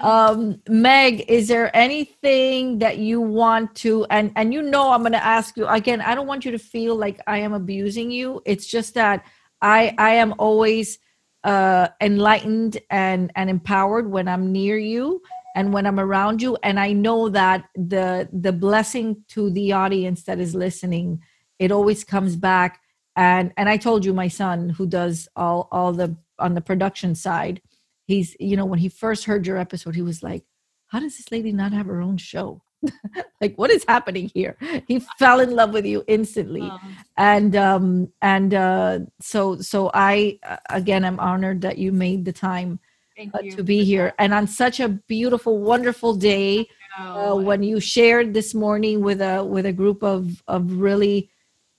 Speaker 1: Um, Meg, is there anything that you want to and and you know I'm going to ask you again. I don't want you to feel like I am abusing you. It's just that I I am always uh, enlightened and and empowered when I'm near you and when I'm around you, and I know that the the blessing to the audience that is listening, it always comes back. And and I told you, my son, who does all all the on the production side, he's you know when he first heard your episode, he was like, "How does this lady not have her own show?" like what is happening here? He fell in love with you instantly. Oh. and um and uh so so i uh, again i'm honored that you made the time uh, to be here. and on such a beautiful wonderful day uh, when you shared this morning with a with a group of of really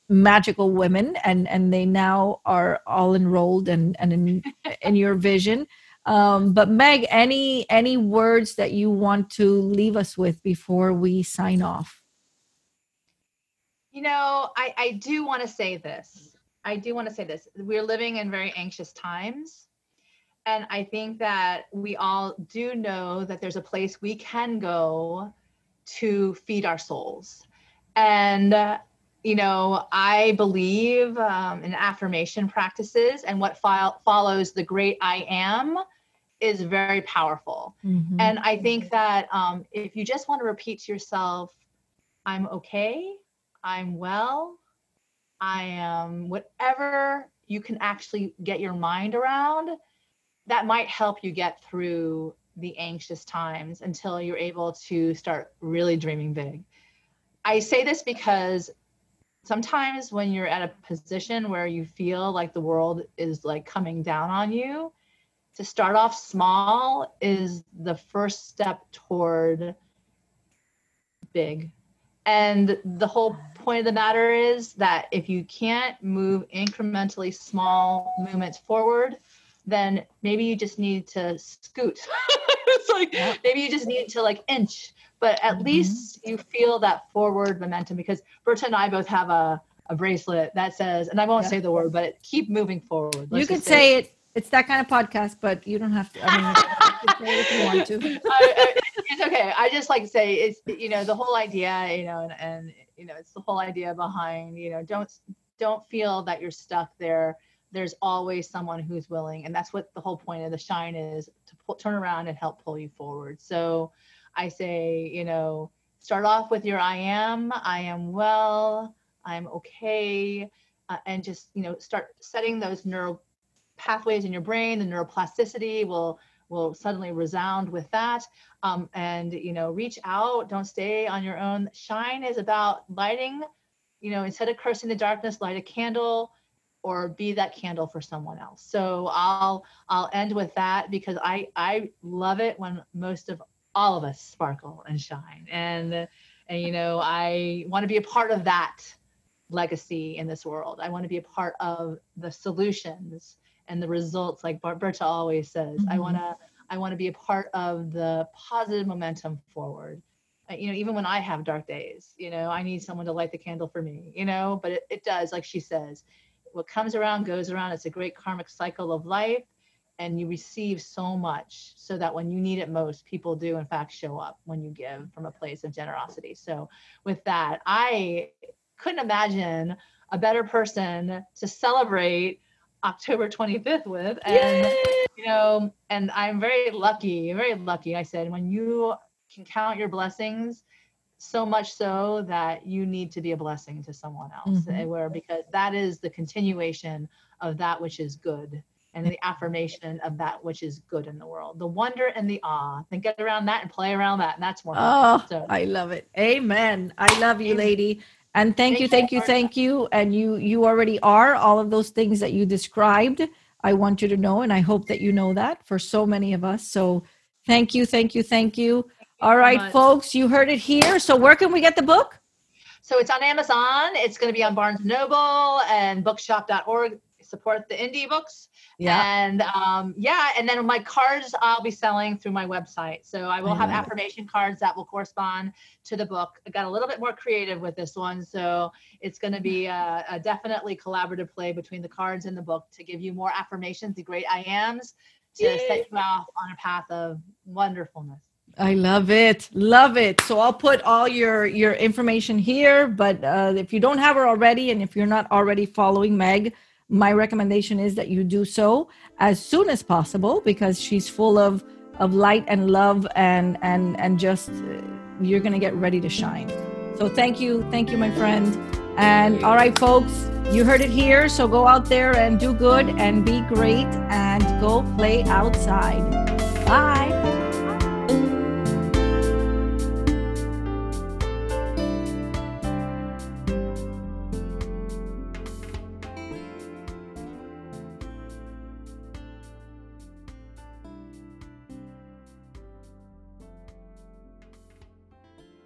Speaker 1: magical women and and they now are all enrolled and and in in your vision um, but Meg, any any words that you want to leave us with before we sign off?
Speaker 2: You know, I, I do want to say this. I do want to say this. We're living in very anxious times. And I think that we all do know that there's a place we can go to feed our souls. And, you know, I believe um, in affirmation practices and what fo- follows the great I am is very powerful. Mm-hmm. And I think that um, if you just want to repeat to yourself, I'm okay, I'm well, I am whatever you can actually get your mind around, that might help you get through the anxious times until you're able to start really dreaming big. I say this because sometimes when you're at a position where you feel like the world is like coming down on you, to start off small is the first step toward big. And the whole point of the matter is that if you can't move incrementally small movements forward, then maybe you just need to scoot. it's like maybe you just need to like inch, but at mm-hmm. least you feel that forward momentum because Berta and I both have a, a bracelet that says, and I won't yeah. say the word, but keep moving forward.
Speaker 1: Let's you could say it it's that kind of podcast, but you don't have to. I mean, if you want to.
Speaker 2: I, I, it's okay. I just like to say it's you know the whole idea, you know, and, and you know it's the whole idea behind you know don't don't feel that you're stuck there. There's always someone who's willing, and that's what the whole point of the shine is to pull, turn around and help pull you forward. So I say, you know, start off with your I am, I am well, I'm okay, uh, and just you know start setting those neural pathways in your brain, the neuroplasticity will will suddenly resound with that. Um, and you know, reach out. Don't stay on your own. Shine is about lighting. You know, instead of cursing the darkness, light a candle or be that candle for someone else. So I'll I'll end with that because I I love it when most of all of us sparkle and shine and and you know I want to be a part of that legacy in this world. I want to be a part of the solutions and the results, like Berta always says. Mm-hmm. I want to I want to be a part of the positive momentum forward. Uh, you know, even when I have dark days, you know, I need someone to light the candle for me, you know, but it, it does, like she says, what comes around goes around. It's a great karmic cycle of life. And you receive so much so that when you need it most, people do, in fact, show up when you give from a place of generosity. So, with that, I couldn't imagine a better person to celebrate October 25th with. And, Yay! you know, and I'm very lucky, very lucky. I said, when you can count your blessings, so much so that you need to be a blessing to someone else, mm-hmm. where because that is the continuation of that which is good and the affirmation of that which is good in the world. The wonder and the awe. Then get around that and play around that. And that's more.
Speaker 1: Oh, so. I love it. Amen. I love you, lady. And thank, thank you, thank you, thank you. And you you already are all of those things that you described. I want you to know, and I hope that you know that for so many of us. So thank you, thank you, thank you. All right, so folks, you heard it here. So where can we get the book?
Speaker 2: So it's on Amazon. It's going to be on Barnes Noble and bookshop.org. Support the indie books. Yeah. And um, yeah, and then my cards I'll be selling through my website. So I will I have affirmation it. cards that will correspond to the book. I got a little bit more creative with this one. So it's going to be a, a, definitely collaborative play between the cards and the book to give you more affirmations, the great I ams, to Yay. set you off on a path of wonderfulness.
Speaker 1: I love it. Love it. So I'll put all your your information here, but uh, if you don't have her already and if you're not already following Meg, my recommendation is that you do so as soon as possible because she's full of of light and love and and and just uh, you're going to get ready to shine. So thank you thank you my friend. And all right folks you heard it here. So go out there and do good and be great and go play outside. Bye